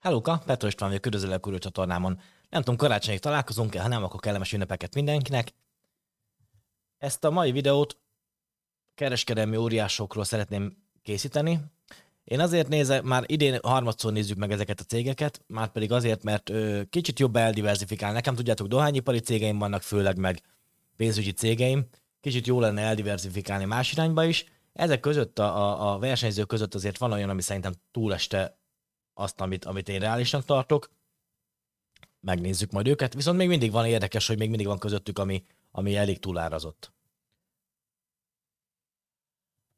Hellóka, Petro István vagyok, üdvözöllek a csatornámon. Nem tudom, karácsonyig találkozunk-e, ha nem, akkor kellemes ünnepeket mindenkinek. Ezt a mai videót kereskedelmi óriásokról szeretném készíteni. Én azért nézem, már idén harmadszor nézzük meg ezeket a cégeket, már pedig azért, mert ö, kicsit jobb eldiversifikálni. Nekem tudjátok, dohányipari cégeim vannak, főleg meg pénzügyi cégeim. Kicsit jó lenne eldiversifikálni más irányba is. Ezek között, a, a, a versenyzők között azért van olyan, ami szerintem túleste azt, amit, amit én reálisnak tartok. Megnézzük majd őket, viszont még mindig van érdekes, hogy még mindig van közöttük, ami, ami elég túlárazott.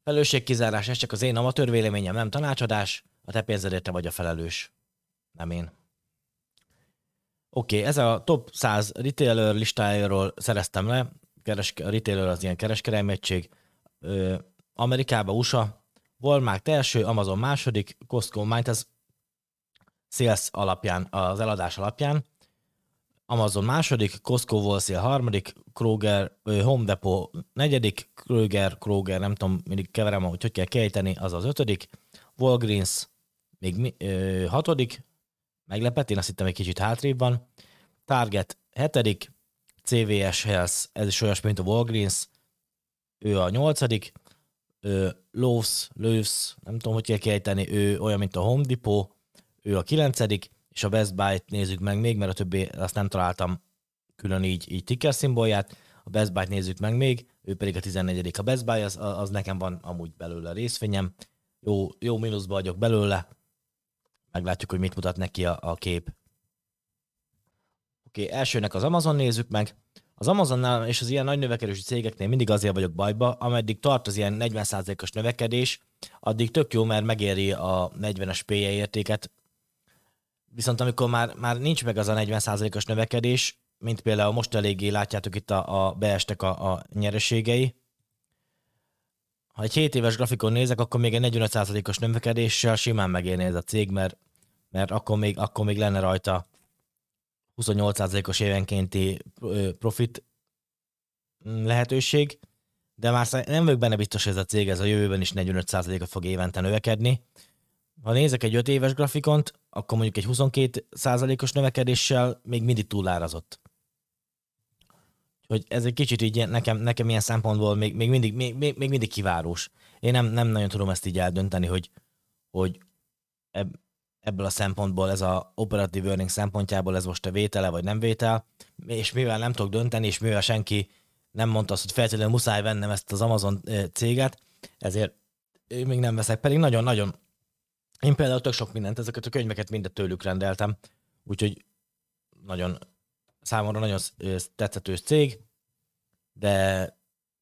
Felelősségkizárás, ez csak az én amatőr véleményem, nem tanácsadás, a te pénzedért te vagy a felelős, nem én. Oké, okay, ez a top 100 retailer listájáról szereztem le, Kereske, a retailer az ilyen kereskedelmi egység, Amerikába, USA, Walmart első, Amazon második, Costco, Mind, ez sales alapján, az eladás alapján. Amazon második, Costco Wholesale harmadik, Kroger, Home Depot negyedik, Kroger, Kroger, nem tudom, mindig keverem, hogy hogy kell kiejteni, az az ötödik, Walgreens még hatodik, meglepett, én azt hittem egy kicsit hátrébb van, Target hetedik, CVS Health, ez is olyasmi, mint a Walgreens, ő a nyolcadik, Lowe's, Lowe's, nem tudom, hogy kell kiejteni, ő olyan, mint a Home Depot, ő a kilencedik, és a Best Buy-t nézzük meg még, mert a többi azt nem találtam külön így, így ticker szimbolját. A Best Buy-t nézzük meg még, ő pedig a 14 A Best Buy az, az nekem van amúgy belőle részvényem. Jó, jó mínuszba vagyok belőle. Meglátjuk, hogy mit mutat neki a, a kép. Oké, okay, elsőnek az Amazon nézzük meg. Az Amazonnál és az ilyen nagy növekedési cégeknél mindig azért vagyok bajba, ameddig tart az ilyen 40%-os növekedés, addig tök jó, mert megéri a 40-es PE értéket, Viszont amikor már, már nincs meg az a 40%-os növekedés, mint például most eléggé látjátok itt a, a beestek a, a nyereségei, ha egy 7 éves grafikon nézek, akkor még egy 45%-os növekedéssel simán megérné ez a cég, mert, mert akkor, még, akkor még lenne rajta 28%-os évenkénti profit lehetőség, de már nem vagyok benne biztos, hogy ez a cég ez a jövőben is 45%-ot fog évente növekedni. Ha nézek egy 5 éves grafikont, akkor mondjuk egy 22 százalékos növekedéssel még mindig túlárazott. Hogy ez egy kicsit így nekem, nekem ilyen szempontból még, még, mindig, még, még, mindig kivárós. Én nem, nem nagyon tudom ezt így eldönteni, hogy, hogy ebb, ebből a szempontból ez a operatív earning szempontjából ez most a vétele vagy nem vétel, és mivel nem tudok dönteni, és mivel senki nem mondta azt, hogy feltétlenül muszáj vennem ezt az Amazon céget, ezért még nem veszek. Pedig nagyon-nagyon én például tök sok mindent, ezeket a könyveket mindet tőlük rendeltem, úgyhogy nagyon, számomra nagyon tetszetős cég, de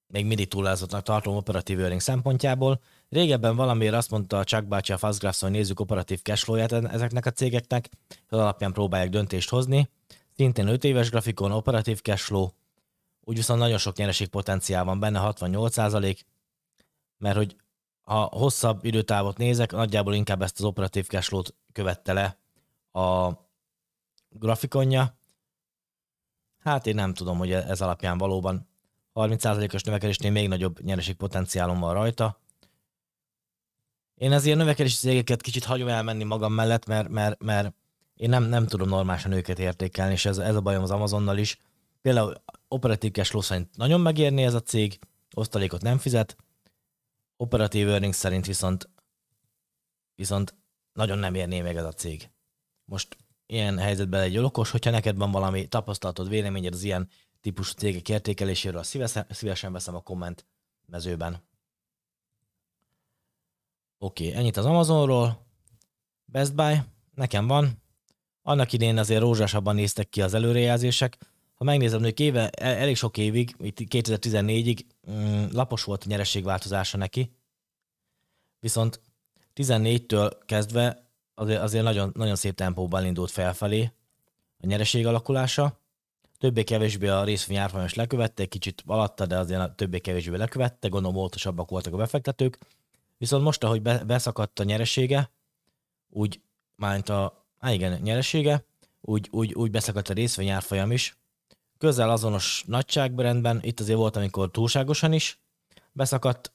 még mindig túlázottnak tartom operatív earning szempontjából. Régebben valamiért azt mondta a Chuck bácsi a Fastgraphs, hogy nézzük operatív cashflow-ját ezeknek a cégeknek, az alapján próbálják döntést hozni. Szintén 5 éves grafikon, operatív cashflow, úgy viszont nagyon sok nyereségpotenciál van benne, 68%, mert hogy ha hosszabb időtávot nézek, nagyjából inkább ezt az operatív cashflow-t követte le a grafikonja. Hát én nem tudom, hogy ez alapján valóban 30%-os növekedésnél még nagyobb nyereségpotenciálom van rajta. Én az ilyen növekedési cégeket kicsit hagyom elmenni magam mellett, mert, mert, mert én nem, nem tudom normálisan őket értékelni, és ez, ez a bajom az Amazonnal is. Például operatív szerint nagyon megérni ez a cég, osztalékot nem fizet, operatív earnings szerint viszont, viszont nagyon nem érné meg ez a cég. Most ilyen helyzetben egy okos, hogyha neked van valami tapasztalatod, véleményed az ilyen típusú cégek értékeléséről, szívesen, szívesen veszem a komment mezőben. Oké, okay, ennyit az Amazonról. Best Buy, nekem van. Annak idén azért rózsásabban néztek ki az előrejelzések. Ha megnézem, hogy éve, elég sok évig, itt 2014-ig mm, lapos volt a nyerességváltozása neki, viszont 14-től kezdve azért, azért nagyon, nagyon szép tempóban indult felfelé a nyereség alakulása. Többé-kevésbé a részvény árfolyam is lekövette, kicsit alatta, de azért többé-kevésbé lekövette, gondolom óvatosabbak voltak a befektetők. Viszont most, ahogy be, beszakadt a nyeresége, úgy, mányt a, á igen, nyeresége, úgy, úgy, úgy beszakadt a részvény árfolyam is, közel azonos nagyságbrendben, itt azért volt, amikor túlságosan is beszakadt,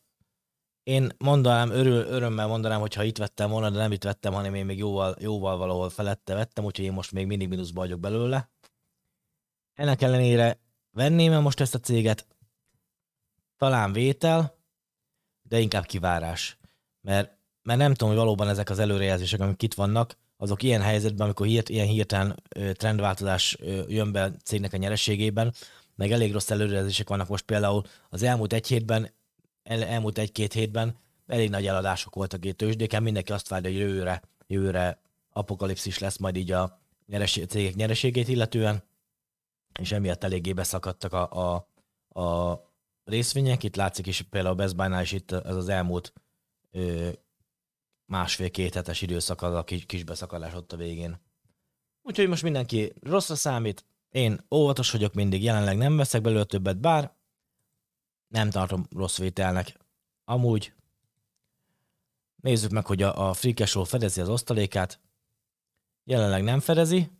én mondanám, örül, örömmel mondanám, hogyha itt vettem volna, de nem itt vettem, hanem én még jóval, jóval valahol felette vettem, úgyhogy én most még mindig mínuszba vagyok belőle. Ennek ellenére venném -e most ezt a céget, talán vétel, de inkább kivárás. Mert, mert nem tudom, hogy valóban ezek az előrejelzések, amik itt vannak, azok ilyen helyzetben, amikor hirt, ilyen hirtelen trendváltozás jön be cégnek a nyereségében, meg elég rossz előrejelzések vannak most például az elmúlt egy hétben, el, elmúlt egy-két hétben elég nagy eladások voltak itt tőzsdéken, mindenki azt várja, hogy jövőre, jövőre apokalipszis lesz majd így a nyereség, cégek nyereségét illetően, és emiatt eléggé beszakadtak a, a, a részvények. Itt látszik is például a Best Buy-nál is itt ez az elmúlt másfél-két hetes időszak az a kis, beszakadás ott a végén. Úgyhogy most mindenki rosszra számít, én óvatos vagyok mindig, jelenleg nem veszek belőle többet, bár nem tartom rossz vételnek. Amúgy nézzük meg, hogy a, a cash fedezi az osztalékát. Jelenleg nem fedezi,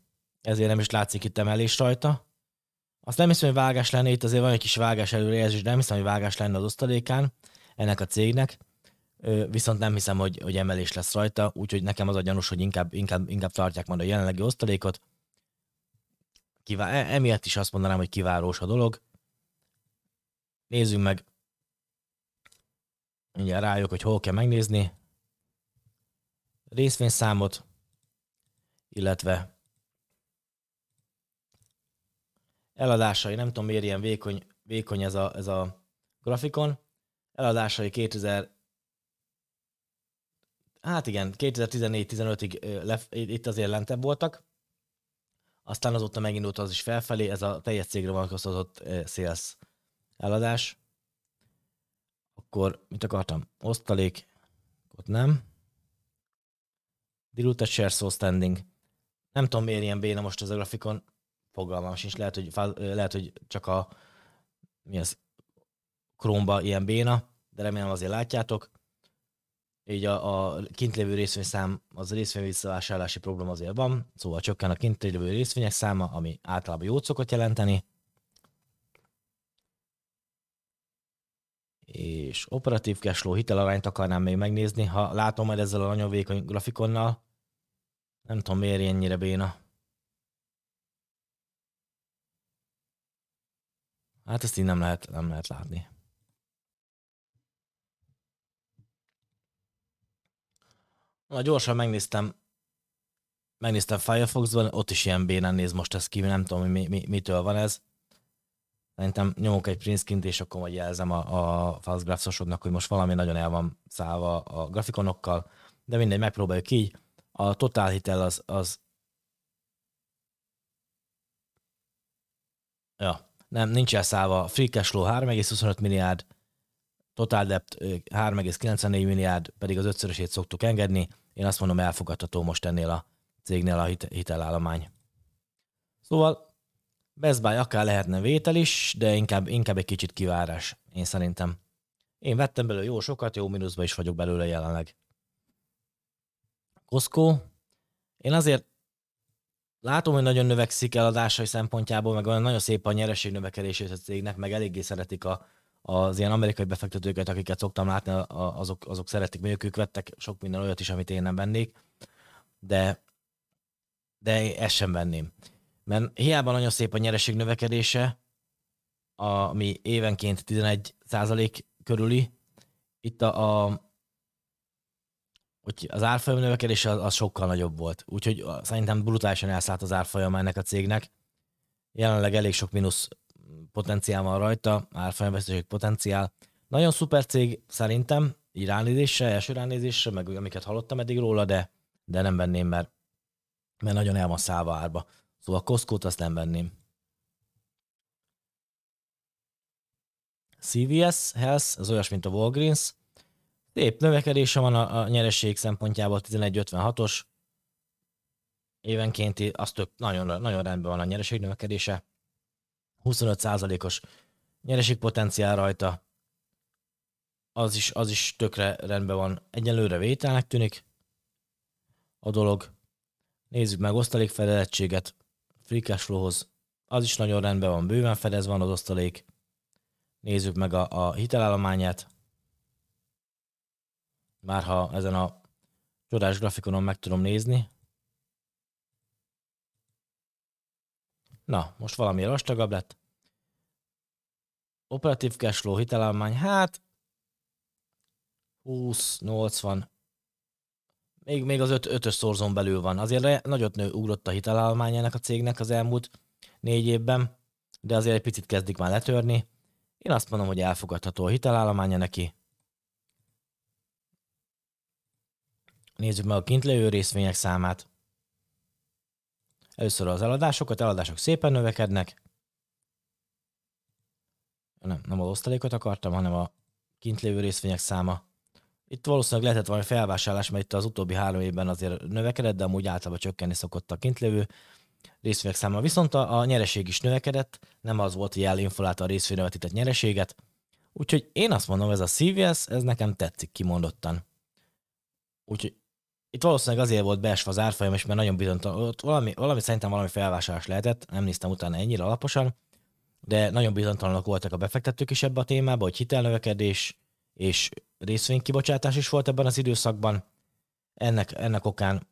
ezért nem is látszik itt emelés rajta. Azt nem hiszem, hogy vágás lenne, itt azért van egy kis vágás előrejelzés, de nem hiszem, hogy vágás lenne az osztalékán ennek a cégnek. Viszont nem hiszem, hogy, hogy emelés lesz rajta, úgyhogy nekem az a gyanús, hogy inkább, inkább, inkább tartják majd a jelenlegi osztalékot. Kivá- e, emiatt is azt mondanám, hogy kiválós a dolog. Nézzük meg. Ugye rájuk, hogy hol kell megnézni. Részvényszámot, illetve eladásai, nem tudom miért ilyen vékony, vékony ez, a, ez a grafikon. Eladásai 2000 Hát igen, 2014-15-ig itt azért lentebb voltak, aztán azóta megindult az is felfelé, ez a teljes cégre vonatkoztatott sales eladás. Akkor mit akartam? Osztalék, ott nem. Diluted share so standing. Nem tudom, miért ilyen béna most az a grafikon. Fogalmam sincs. Lehet, hogy, lehet, hogy csak a mi az, Chrome-ba ilyen béna, de remélem azért látjátok így a, a kint lévő részvényszám, az a részvény visszavásárlási probléma azért van, szóval csökken a kint lévő részvények száma, ami általában jót szokott jelenteni. És operatív cashflow hitelarányt akarnám még megnézni, ha látom majd ezzel a nagyon vékony grafikonnal. Nem tudom, miért ennyire béna. Hát ezt így nem lehet, nem lehet látni. Na, gyorsan megnéztem, megnéztem Firefox-ban, ott is ilyen bénán néz most ez ki, nem tudom, mi, mi, mitől van ez. Szerintem nyomok egy print és akkor majd jelzem a, a Fastgraphs-osodnak, hogy most valami nagyon el van szállva a grafikonokkal, de mindegy, megpróbáljuk így. A totál hitel az, az Ja, nem, nincs elszállva. Free cash flow 3,25 milliárd, Total Debt 3,94 milliárd, pedig az ötszörösét szoktuk engedni. Én azt mondom, elfogadható most ennél a cégnél a hitelállomány. Szóval Best Buy akár lehetne vétel is, de inkább, inkább egy kicsit kivárás, én szerintem. Én vettem belőle jó sokat, jó mínuszba is vagyok belőle jelenleg. Costco. Én azért látom, hogy nagyon növekszik eladásai szempontjából, meg olyan nagyon szép a nyereség növekedését a cégnek, meg eléggé szeretik a, az ilyen amerikai befektetőket, akiket szoktam látni, azok, azok szeretik, mondjuk ők vettek sok minden olyat is, amit én nem vennék, de, de ezt sem venném. Mert hiába nagyon szép a nyereség növekedése, ami évenként 11% körüli, itt a, a hogy az árfolyam növekedése az, az sokkal nagyobb volt. Úgyhogy szerintem brutálisan elszállt az árfolyam ennek a cégnek. Jelenleg elég sok mínusz potenciál van rajta, árfolyamveszteség potenciál. Nagyon szuper cég szerintem, így ránézésre, első ránézésre, meg amiket hallottam eddig róla, de, de nem venném, mert, mert nagyon el van szállva árba. Szóval Costco-t azt nem venném. CVS Health, az olyas, mint a Walgreens. Szép növekedése van a, a nyereség szempontjából, 11,56-os. Évenkénti, az tök nagyon, nagyon rendben van a nyereség növekedése. 25%-os nyereségpotenciál rajta, az is, az is tökre rendben van. Egyelőre vételnek tűnik a dolog. Nézzük meg osztalékfedezettséget, free cash flow-hoz. Az is nagyon rendben van, bőven fedez van az osztalék. Nézzük meg a, a hitelállományát. Már ha ezen a csodás grafikonon meg tudom nézni. Na, most valami vastagabb lett. Operatív cashflow hitelállomány, hát 20, 80, még, még az öt, ötös szorzón belül van. Azért nagyot nő, ugrott a hitelállomány ennek a cégnek az elmúlt négy évben, de azért egy picit kezdik már letörni. Én azt mondom, hogy elfogadható a hitelállománya neki. Nézzük meg a kint lévő részvények számát. Először az eladásokat, eladások szépen növekednek. Nem, nem az osztalékot akartam, hanem a kint lévő részvények száma. Itt valószínűleg lehetett valami felvásárlás, mert itt az utóbbi három évben azért növekedett, de amúgy általában csökkenni szokott a kint lévő részvények száma. Viszont a, a nyereség is növekedett, nem az volt, hogy elinflálta a részvényvetített nyereséget. Úgyhogy én azt mondom, ez a CVS, ez nekem tetszik kimondottan. Úgyhogy itt valószínűleg azért volt beesve az árfolyam, és mert nagyon bizonytalan, ott valami, valami szerintem valami felvásárlás lehetett, nem néztem utána ennyire alaposan, de nagyon bizonytalanok voltak a befektetők is ebbe a témába, hogy hitelnövekedés és részvénykibocsátás is volt ebben az időszakban. Ennek, ennek okán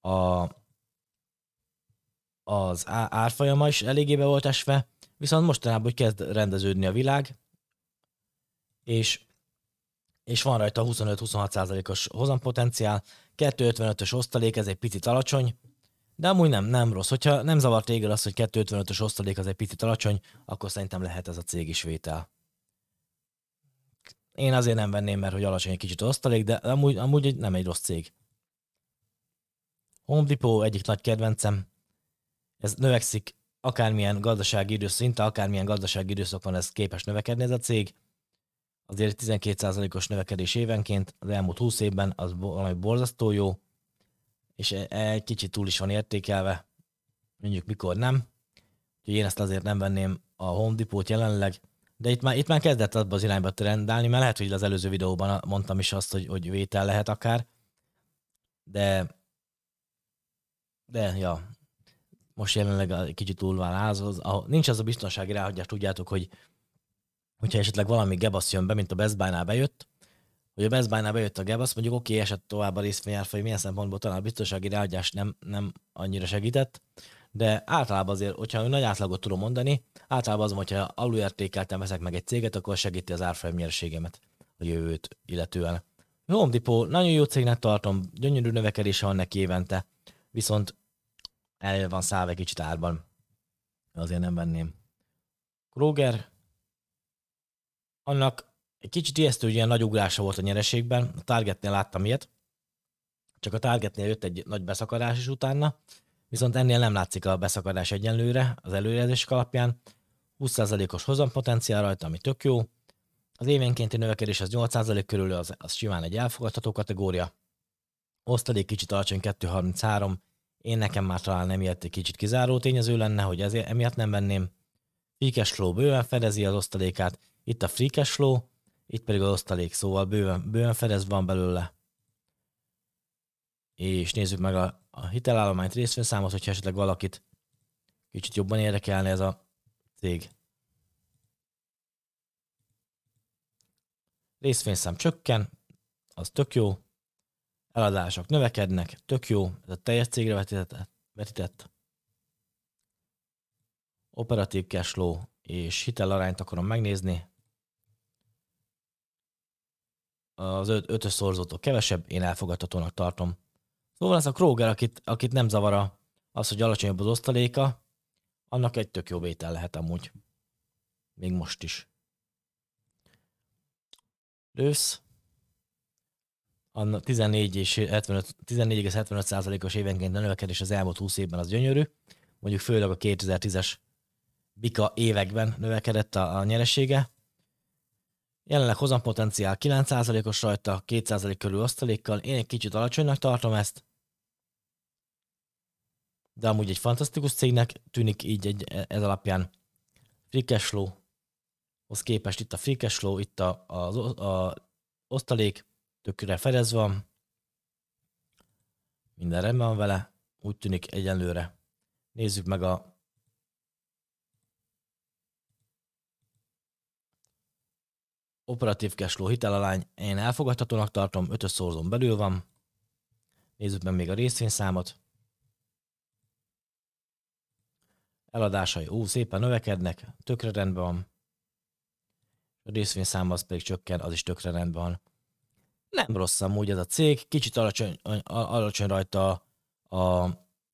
a, az árfolyama is eléggé be volt esve, viszont mostanában hogy kezd rendeződni a világ, és, és van rajta 25-26%-os hozampotenciál, 255-ös osztalék, ez egy picit alacsony, de amúgy nem, nem rossz. Hogyha nem zavart téged az, hogy 255-ös osztalék az egy picit alacsony, akkor szerintem lehet ez a cég is vétel. Én azért nem venném, mert hogy alacsony egy kicsit osztalék, de amúgy, amúgy nem egy rossz cég. Home Depot egyik nagy kedvencem. Ez növekszik akármilyen gazdasági időszak, szinte akármilyen gazdasági időszak van, ez képes növekedni ez a cég. Azért 12%-os növekedés évenként, az elmúlt 20 évben az valami borzasztó jó, és e, e, egy kicsit túl is van értékelve, mondjuk mikor nem. Úgyhogy én ezt azért nem venném a Home Depot jelenleg, de itt már, itt már kezdett abba az irányba trendálni, mert lehet, hogy az előző videóban mondtam is azt, hogy, hogy vétel lehet akár, de de, ja, most jelenleg kicsit túl van az, ahol nincs az a biztonsági ráhagyás, tudjátok, hogy hogyha esetleg valami gebasz jön be, mint a Best Buy-nál bejött, hogy a Best Buy-nál bejött a gebasz, mondjuk oké, okay, esett tovább a részvényárfolyam, milyen szempontból talán a biztonsági ráhagyás nem, nem annyira segített, de általában azért, hogyha nagy átlagot tudom mondani, általában az, hogyha alulértékeltem veszek meg egy céget, akkor segíti az árfolyam nyereségemet a jövőt illetően. Home Depot nagyon jó cégnek tartom, gyönyörű növekedése van neki évente, viszont el van szállva egy kicsit árban. Azért nem venném. Kroger, annak egy kicsit ijesztő, hogy ilyen nagy ugrása volt a nyereségben. A Targetnél láttam ilyet, csak a Targetnél jött egy nagy beszakadás is utána, viszont ennél nem látszik a beszakadás egyenlőre az előrejelzések alapján. 20%-os hozampotenciál rajta, ami tök jó. Az évenkénti növekedés az 8% körül, az, az simán egy elfogadható kategória. Osztalék kicsit alacsony 2,33. Én nekem már talán emiatt egy kicsit kizáró tényező lenne, hogy ezért emiatt nem venném. Free cash flow bőven fedezi az osztalékát. Itt a free cash itt pedig az osztalék, szóval bőven, bőven fedez van belőle. És nézzük meg a, a hitelállományt részvényszámot, hogyha esetleg valakit kicsit jobban érdekelne ez a cég. Részvényszám csökken, az tök jó. Eladások növekednek, tök jó. Ez a teljes cégre vetített. vetített. Operatív cashflow és hitelarányt akarom megnézni. Az öt, ötös szorzótól kevesebb, én elfogadhatónak tartom. Szóval ez a Kroger, akit, akit nem zavara az, hogy alacsonyabb az osztaléka, annak egy tök jó vétel lehet amúgy. Még most is. Lősz. A 14 és 75, 14,75%-os évenként a növekedés az elmúlt 20 évben az gyönyörű. Mondjuk főleg a 2010-es bika években növekedett a, a nyeresége. Jelenleg hozampotenciál 9%-os rajta, 2% körül osztalékkal. Én egy kicsit alacsonynak tartom ezt de amúgy egy fantasztikus cégnek tűnik így egy, ez alapján. Free cash flow, hoz képest itt a free cash flow, itt a, a, a, osztalék tökre fedezve van, minden rendben van vele, úgy tűnik egyenlőre. Nézzük meg a operatív cashflow hitelalány én elfogadhatónak tartom, ötös szorzón belül van. Nézzük meg még a részvényszámot. Eladásai, ú, szépen növekednek, tökre rendben van. A részvényszám az pedig csökken, az is tökre rendben van. Nem rossz amúgy ez a cég, kicsit alacsony, alacsony rajta a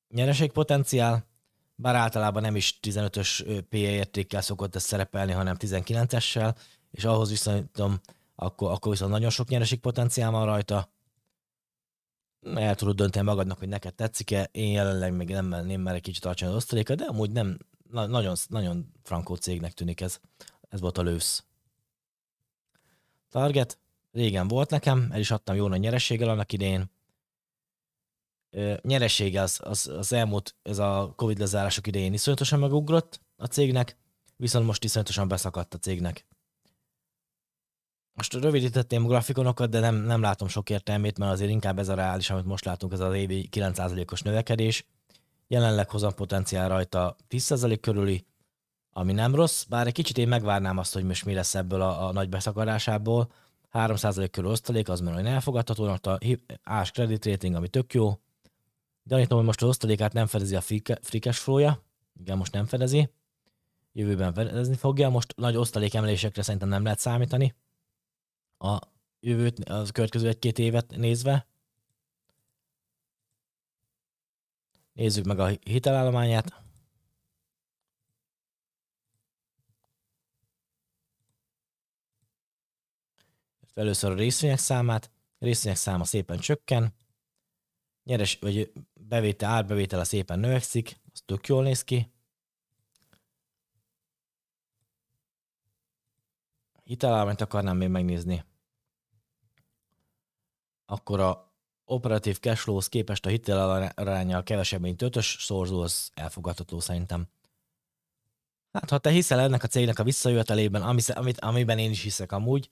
nyereségpotenciál, bár általában nem is 15-ös PE értékkel szokott ez szerepelni, hanem 19-essel, és ahhoz viszonyítom, akkor, akkor viszont nagyon sok nyereségpotenciál van rajta. El tudod dönteni magadnak, hogy neked tetszik-e. Én jelenleg még nem menném, mert egy kicsit alacsony az osztaléka, de amúgy nem, na, nagyon, nagyon frankó cégnek tűnik ez. Ez volt a lősz. Target, régen volt nekem, el is adtam jó nagy nyerességgel annak idején. Nyeressége az, az, az elmúlt, ez a Covid lezárások idején iszonyatosan megugrott a cégnek, viszont most iszonyatosan beszakadt a cégnek. Most rövidítettem grafikonokat, de nem, nem látom sok értelmét, mert azért inkább ez a reális, amit most látunk, ez az évi 9%-os növekedés. Jelenleg hozam potenciál rajta 10% körüli, ami nem rossz, bár egy kicsit én megvárnám azt, hogy most mi lesz ebből a, a nagy beszakadásából. 3% körül osztalék, az már olyan elfogadhatónak, a ás credit rating, ami tök jó. Gyanítom, hogy most az osztalékát nem fedezi a free cash flow-ja. Igen, most nem fedezi. Jövőben fedezni fogja. Most nagy osztalék emelésekre szerintem nem lehet számítani. A jövőt, az következő egy-két évet nézve. Nézzük meg a hitelállományát. Először a részvények számát. A részvények száma szépen csökken. Nyeres, vagy bevétel, árbevétele szépen növekszik. Az tök jól néz ki. Hitelállományt akarnám még megnézni. Akkor a operatív cashflow-hoz képest a hitelaránya kevesebb, mint ötös szorzó, az elfogadható szerintem. Hát, ha te hiszel ennek a cégnek a visszajövetelében, amit, amiben én is hiszek amúgy,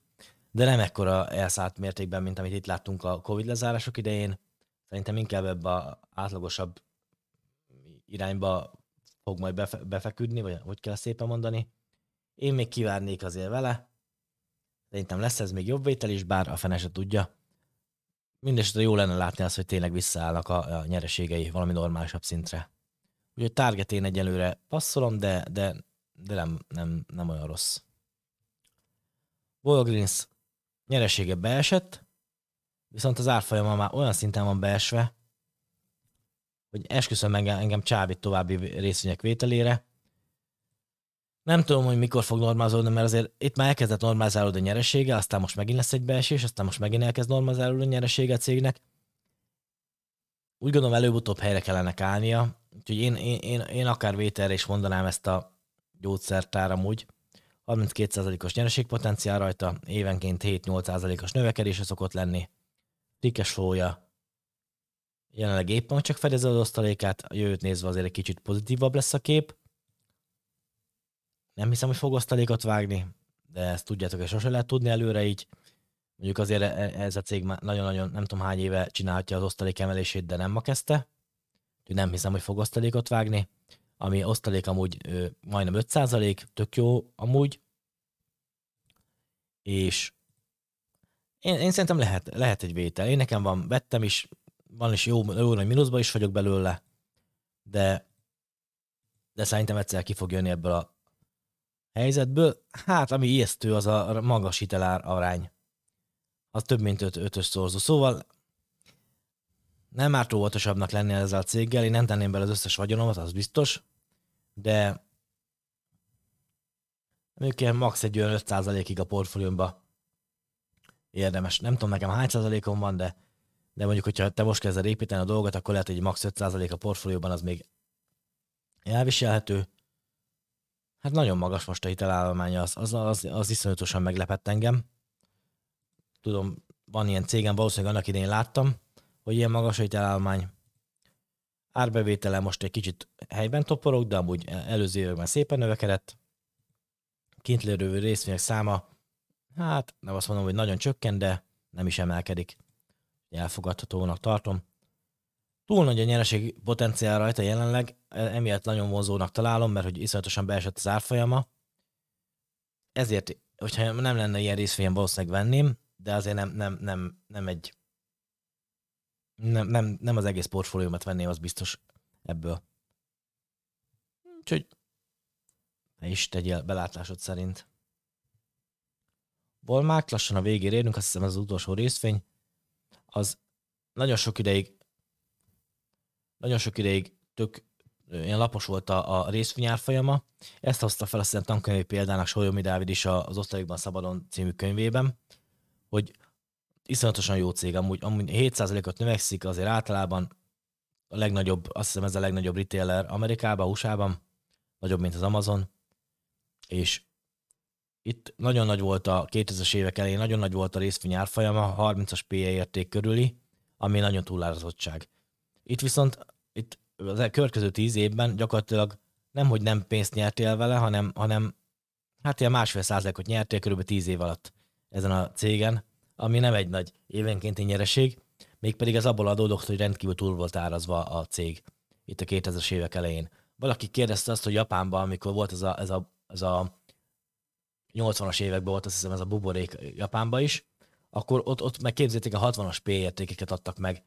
de nem ekkora elszállt mértékben, mint amit itt láttunk a Covid lezárások idején. Szerintem inkább ebbe a átlagosabb irányba fog majd befe- befeküdni, vagy hogy kell szépen mondani. Én még kivárnék azért vele. Szerintem lesz ez még jobb vétel is, bár a fene se tudja. Mindenesetre jó lenne látni azt, hogy tényleg visszaállnak a, a nyereségei valami normálisabb szintre. Úgyhogy target én egyelőre passzolom, de, de, de nem, nem, nem olyan rossz. Walgreens nyeresége beesett, viszont az árfolyama már olyan szinten van beesve, hogy esküszöm engem, engem csábít további részvények vételére. Nem tudom, hogy mikor fog normalizálódni, mert azért itt már elkezdett normalizálódni a nyeresége, aztán most megint lesz egy beesés, aztán most megint elkezd normalizálódni a nyeresége a cégnek. Úgy gondolom, előbb-utóbb helyre kellene állnia, úgyhogy én, én, én, én akár vételre is mondanám ezt a gyógyszertár amúgy. 32%-os nyereségpotenciál rajta, évenként 7-8%-os növekedése szokott lenni. Frikes flója jelenleg éppen csak fedezi az osztalékát, a jövőt nézve azért egy kicsit pozitívabb lesz a kép. Nem hiszem, hogy fog osztalékot vágni, de ezt tudjátok, hogy sose lehet tudni előre így. Mondjuk azért e- ez a cég már nagyon-nagyon nem tudom hány éve csinálhatja az osztalék emelését, de nem ma kezdte. Nem hiszem, hogy fog osztalékot vágni ami osztalék amúgy ö, majdnem 5% tök jó amúgy, és én, én szerintem lehet, lehet egy vétel. Én nekem van, vettem is, van is jó, jó nagy mínuszba is vagyok belőle, de, de szerintem egyszer ki fog jönni ebből a helyzetből. Hát, ami ijesztő, az a magas hitelár arány. Az több, mint 5 öt, ötös szorzó. Szóval nem árt óvatosabbnak lenni ezzel a céggel, én nem tenném bele az összes vagyonomat, az biztos, de mondjuk ilyen max. egy olyan 5%-ig a portfóliómba érdemes. Nem tudom nekem hány százalékon van, de, de mondjuk, hogyha te most kezded építeni a dolgot, akkor lehet, hogy max. 5% a portfólióban az még elviselhető. Hát nagyon magas most a hitelállománya, az, az, az, az iszonyatosan meglepett engem. Tudom, van ilyen cégem, valószínűleg annak idén láttam, hogy ilyen magas a hitelállomány. Árbevétele most egy kicsit helyben toporog, de amúgy előző években szépen növekedett. Kintlérő részvények száma, hát nem azt mondom, hogy nagyon csökken, de nem is emelkedik. Elfogadhatónak tartom. Túl nagy a nyereség potenciál rajta jelenleg, emiatt nagyon vonzónak találom, mert hogy iszonyatosan beesett az árfolyama. Ezért hogyha nem lenne ilyen részvényem, valószínűleg venném, de azért nem, nem, nem, nem egy nem, nem, nem az egész portfóliómat venném, az biztos ebből. Úgyhogy ne is tegyél belátásod szerint. Volmák, lassan a végére érünk, azt hiszem ez az utolsó részvény. Az nagyon sok ideig nagyon sok ideig tök ilyen lapos volt a, a részvény árfolyama. Ezt hozta fel azt hiszem tankönyvi példának Solyomi Dávid is az Osztalékban Szabadon című könyvében, hogy iszonyatosan jó cég, amúgy, amúgy 7%-ot növekszik, azért általában a legnagyobb, azt hiszem ez a legnagyobb retailer Amerikában, USA-ban, nagyobb, mint az Amazon, és itt nagyon nagy volt a 2000-es évek elején, nagyon nagy volt a részvény árfolyama, 30-as PE érték körüli, ami nagyon túlárazottság. Itt viszont itt az következő 10 évben gyakorlatilag nem, hogy nem pénzt nyertél vele, hanem, hanem hát ilyen másfél százalékot nyertél körülbelül 10 év alatt ezen a cégen, ami nem egy nagy évenkénti nyereség, mégpedig ez abból adódott, hogy rendkívül túl volt árazva a cég itt a 2000-es évek elején. Valaki kérdezte azt, hogy Japánban, amikor volt ez a, ez a, ez a 80-as években volt, azt hiszem ez a buborék Japánban is, akkor ott, ott meg képzétek, a 60-as P értékeket adtak meg,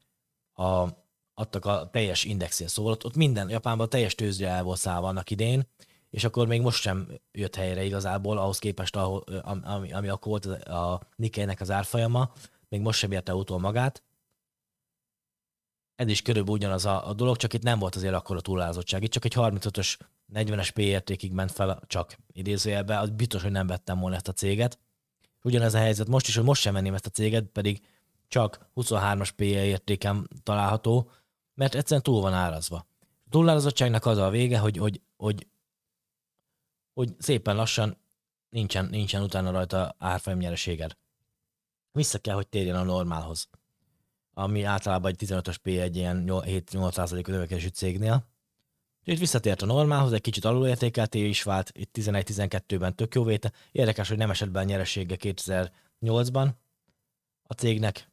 a, adtak a teljes indexén. Szóval ott, ott minden, Japánban teljes tőzsde el volt szállva annak idén, és akkor még most sem jött helyre igazából, ahhoz képest, ahol, ami, ami akkor volt a Nikkei-nek az árfolyama, még most sem érte utol magát. Ez is körülbelül ugyanaz a, a dolog, csak itt nem volt azért akkor a túlázottság. Itt csak egy 35-ös, 40-es P értékig ment fel, csak idézőjelbe, az biztos, hogy nem vettem volna ezt a céget. Ugyanez a helyzet most is, hogy most sem venném ezt a céget, pedig csak 23-as P értéken található, mert egyszerűen túl van árazva. A túlárazottságnak az a vége, hogy, hogy, hogy hogy szépen lassan nincsen, nincsen utána rajta árfolyam nyereséged. Vissza kell, hogy térjen a normálhoz, ami általában egy 15-ös P egy ilyen 7-8% növekedésű cégnél. Itt visszatért a normálhoz, egy kicsit alulértékelté is vált, itt 11-12-ben tök jó véte. Érdekes, hogy nem esett be a nyeresége 2008-ban a cégnek.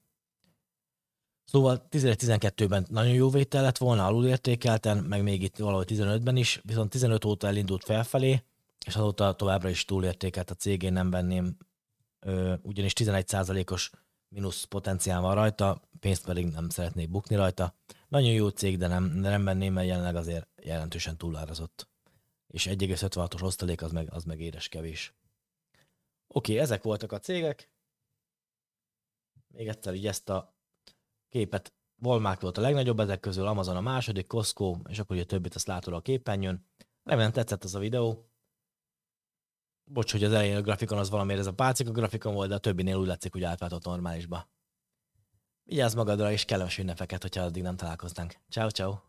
Szóval 11-12-ben nagyon jó vétel lett volna, alulértékelten, meg még itt valahogy 15-ben is, viszont 15 óta elindult felfelé, és azóta továbbra is túlértékelt a cégén nem venném, ugyanis 11%-os mínusz potenciál van rajta, pénzt pedig nem szeretnék bukni rajta. Nagyon jó cég, de nem, nem venném, mert jelenleg azért jelentősen túlárazott. És 1,56-os osztalék az meg, az meg édes kevés. Oké, ezek voltak a cégek. Még egyszer így ezt a képet Walmart volt a legnagyobb ezek közül, Amazon a második, Costco, és akkor ugye többit azt látod a képernyőn. Remélem tetszett ez a videó bocs, hogy az elején a grafikon az valamiért ez a pálcika grafikon volt, de a többinél úgy látszik, hogy átváltott normálisba. Vigyázz magadra, és kellemes ünnepeket, hogyha addig nem találkoznánk. Ciao, ciao.